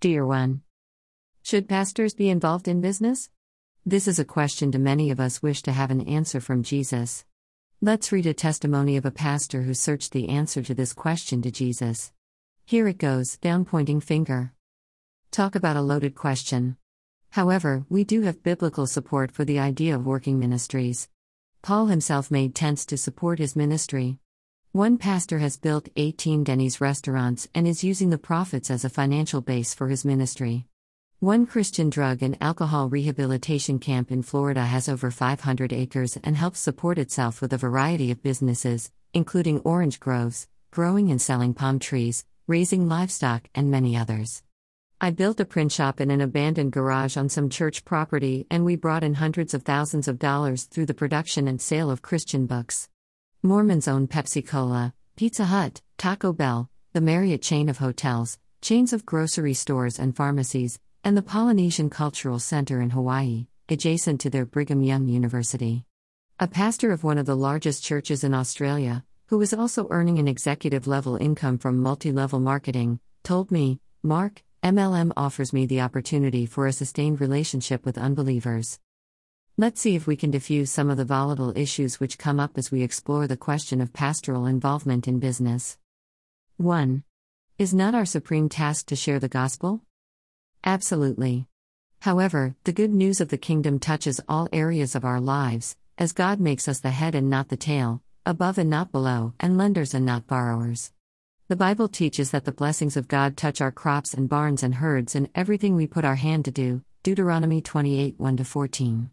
Dear one, should pastors be involved in business? This is a question to many of us wish to have an answer from Jesus. Let's read a testimony of a pastor who searched the answer to this question to Jesus. Here it goes, down pointing finger. Talk about a loaded question. However, we do have biblical support for the idea of working ministries. Paul himself made tents to support his ministry. One pastor has built 18 Denny's restaurants and is using the profits as a financial base for his ministry. One Christian drug and alcohol rehabilitation camp in Florida has over 500 acres and helps support itself with a variety of businesses, including orange groves, growing and selling palm trees, raising livestock, and many others. I built a print shop in an abandoned garage on some church property, and we brought in hundreds of thousands of dollars through the production and sale of Christian books. Mormons own Pepsi Cola, Pizza Hut, Taco Bell, the Marriott chain of hotels, chains of grocery stores and pharmacies, and the Polynesian Cultural Center in Hawaii, adjacent to their Brigham Young University. A pastor of one of the largest churches in Australia, who was also earning an executive level income from multi level marketing, told me, Mark, MLM offers me the opportunity for a sustained relationship with unbelievers. Let's see if we can diffuse some of the volatile issues which come up as we explore the question of pastoral involvement in business. 1. Is not our supreme task to share the gospel? Absolutely. However, the good news of the kingdom touches all areas of our lives, as God makes us the head and not the tail, above and not below, and lenders and not borrowers. The Bible teaches that the blessings of God touch our crops and barns and herds and everything we put our hand to do. Deuteronomy 28 1 14.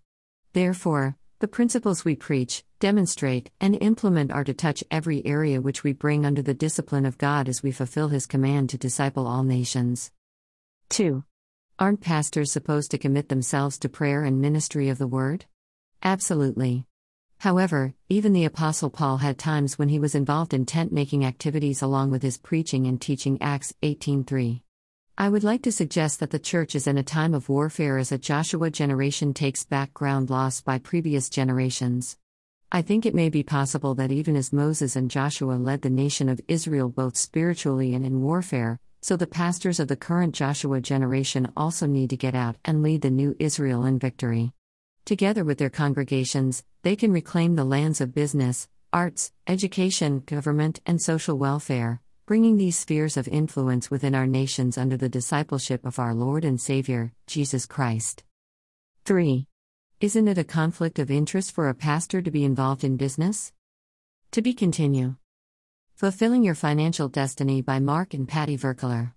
Therefore, the principles we preach, demonstrate, and implement are to touch every area which we bring under the discipline of God as we fulfill His command to disciple all nations. 2. Aren't pastors supposed to commit themselves to prayer and ministry of the Word? Absolutely. However, even the Apostle Paul had times when he was involved in tent making activities along with his preaching and teaching Acts 18:3. I would like to suggest that the church is in a time of warfare as a Joshua generation takes back ground lost by previous generations. I think it may be possible that even as Moses and Joshua led the nation of Israel both spiritually and in warfare, so the pastors of the current Joshua generation also need to get out and lead the new Israel in victory. Together with their congregations, they can reclaim the lands of business, arts, education, government, and social welfare bringing these spheres of influence within our nations under the discipleship of our Lord and Savior, Jesus Christ. 3. Isn't it a conflict of interest for a pastor to be involved in business? To be continue. Fulfilling Your Financial Destiny by Mark and Patty Virkler.